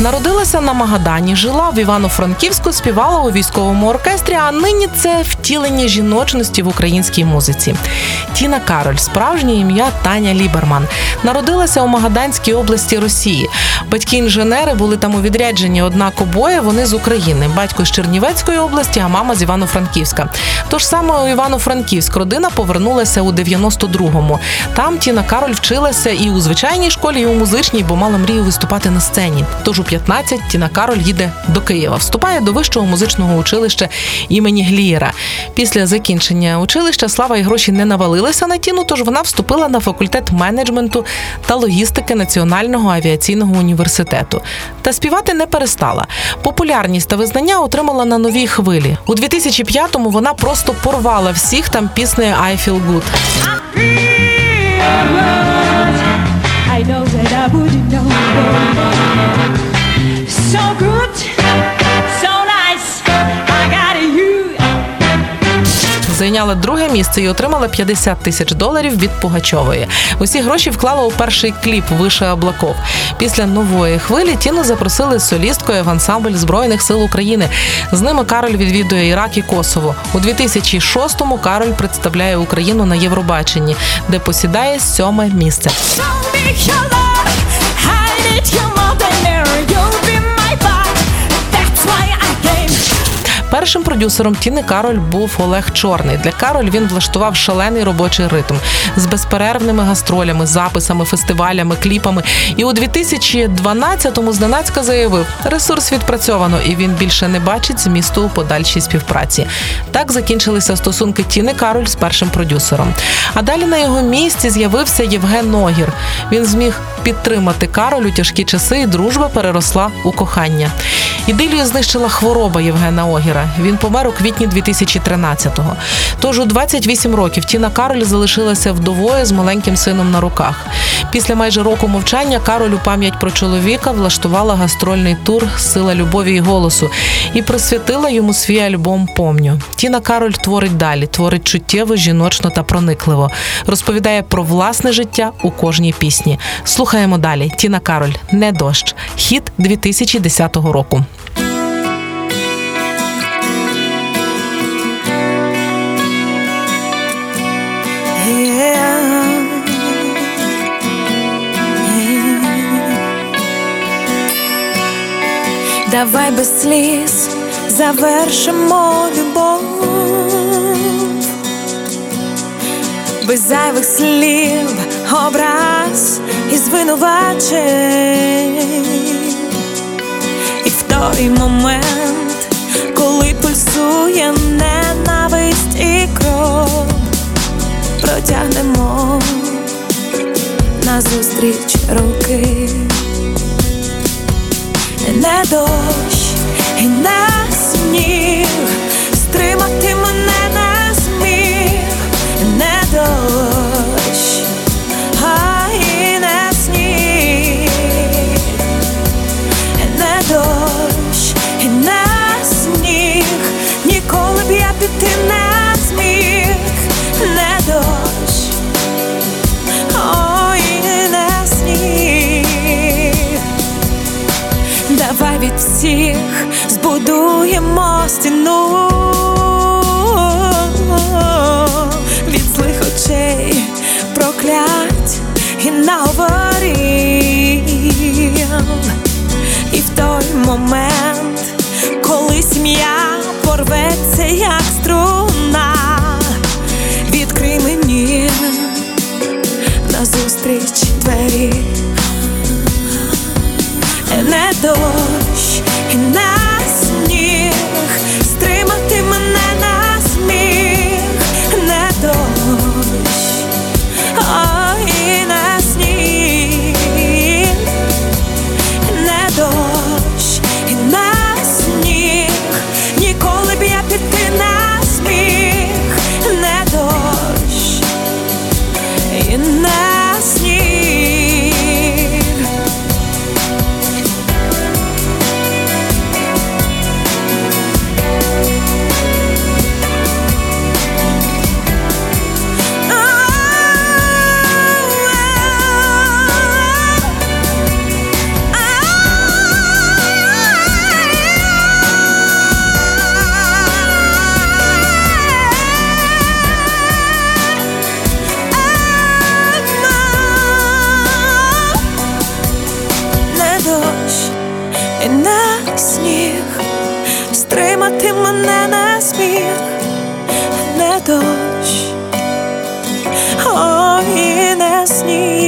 Народилася на Магадані, жила в Івано-Франківську, співала у військовому оркестрі. А нині це втілення жіночності в українській музиці. Тіна Кароль, справжнє ім'я Таня Ліберман. Народилася у Магаданській області Росії. Батьки інженери були там у відрядженні. Однак обоє вони з України. Батько з Чернівецької області, а мама з Івано-Франківська. Тож саме у Івано-Франківськ родина повернулася у 92-му. Там Тіна Кароль вчилася і у звичайній школі, і у музичній, бо мала мрію виступати на сцені. Тож у 15 Тіна Кароль їде до Києва. Вступає до вищого музичного училища імені Глієра. Після закінчення училища слава і гроші не навалилися на тіну, тож вона вступила на факультет менеджменту та логістики Національного авіаційного університету. Та співати не перестала. Популярність та визнання отримала на новій хвилі. У 2005-му вона просто порвала всіх там піснею «I feel good». I know that I wouldn't know. Зайняла друге місце і отримала 50 тисяч доларів від Пугачової. Усі гроші вклала у перший кліп Више облаков. Після нової хвилі Тіну запросили солісткою в ансамбль Збройних сил України. З ними Кароль відвідує Ірак і Косово. У 2006-му Кароль представляє Україну на Євробаченні, де посідає сьоме місце. Продюсером Тіни Кароль був Олег Чорний. Для Кароль він влаштував шалений робочий ритм з безперервними гастролями, записами, фестивалями, кліпами. І у 2012-му зненацька заявив, ресурс відпрацьовано, і він більше не бачить змісту у подальшій співпраці. Так закінчилися стосунки Тіни Кароль з першим продюсером. А далі на його місці з'явився Євген Ногір. Він зміг підтримати Кароль у тяжкі часи, і дружба переросла у кохання. Ідилію знищила хвороба Євгена Огіра. Він помер у квітні 2013-го. Тож у 28 років Тіна Кароль залишилася вдовою з маленьким сином на руках. Після майже року мовчання Кароль у пам'ять про чоловіка влаштувала гастрольний тур Сила любові і голосу і присвятила йому свій альбом Помню. Тіна Кароль творить далі, творить чуттєво, жіночно та проникливо. Розповідає про власне життя у кожній пісні. Слухаємо далі. Тіна Кароль не дощ. Хіт 2010 року. Давай без сліз завершимо любов, без зайвих слів, образ і звинувачень. І в той момент, коли пульсує ненависть і кров, протягнемо назустріч руки не дощ і не сніг, стримати мене не зміг, не дощ, всіх збудуємо стіну від злих очей проклять і наговорів. І в той момент, коли сім'я порветься, як струна, відкрий мені назустріч двері мене на сміх, не дощ, о, і не сніг,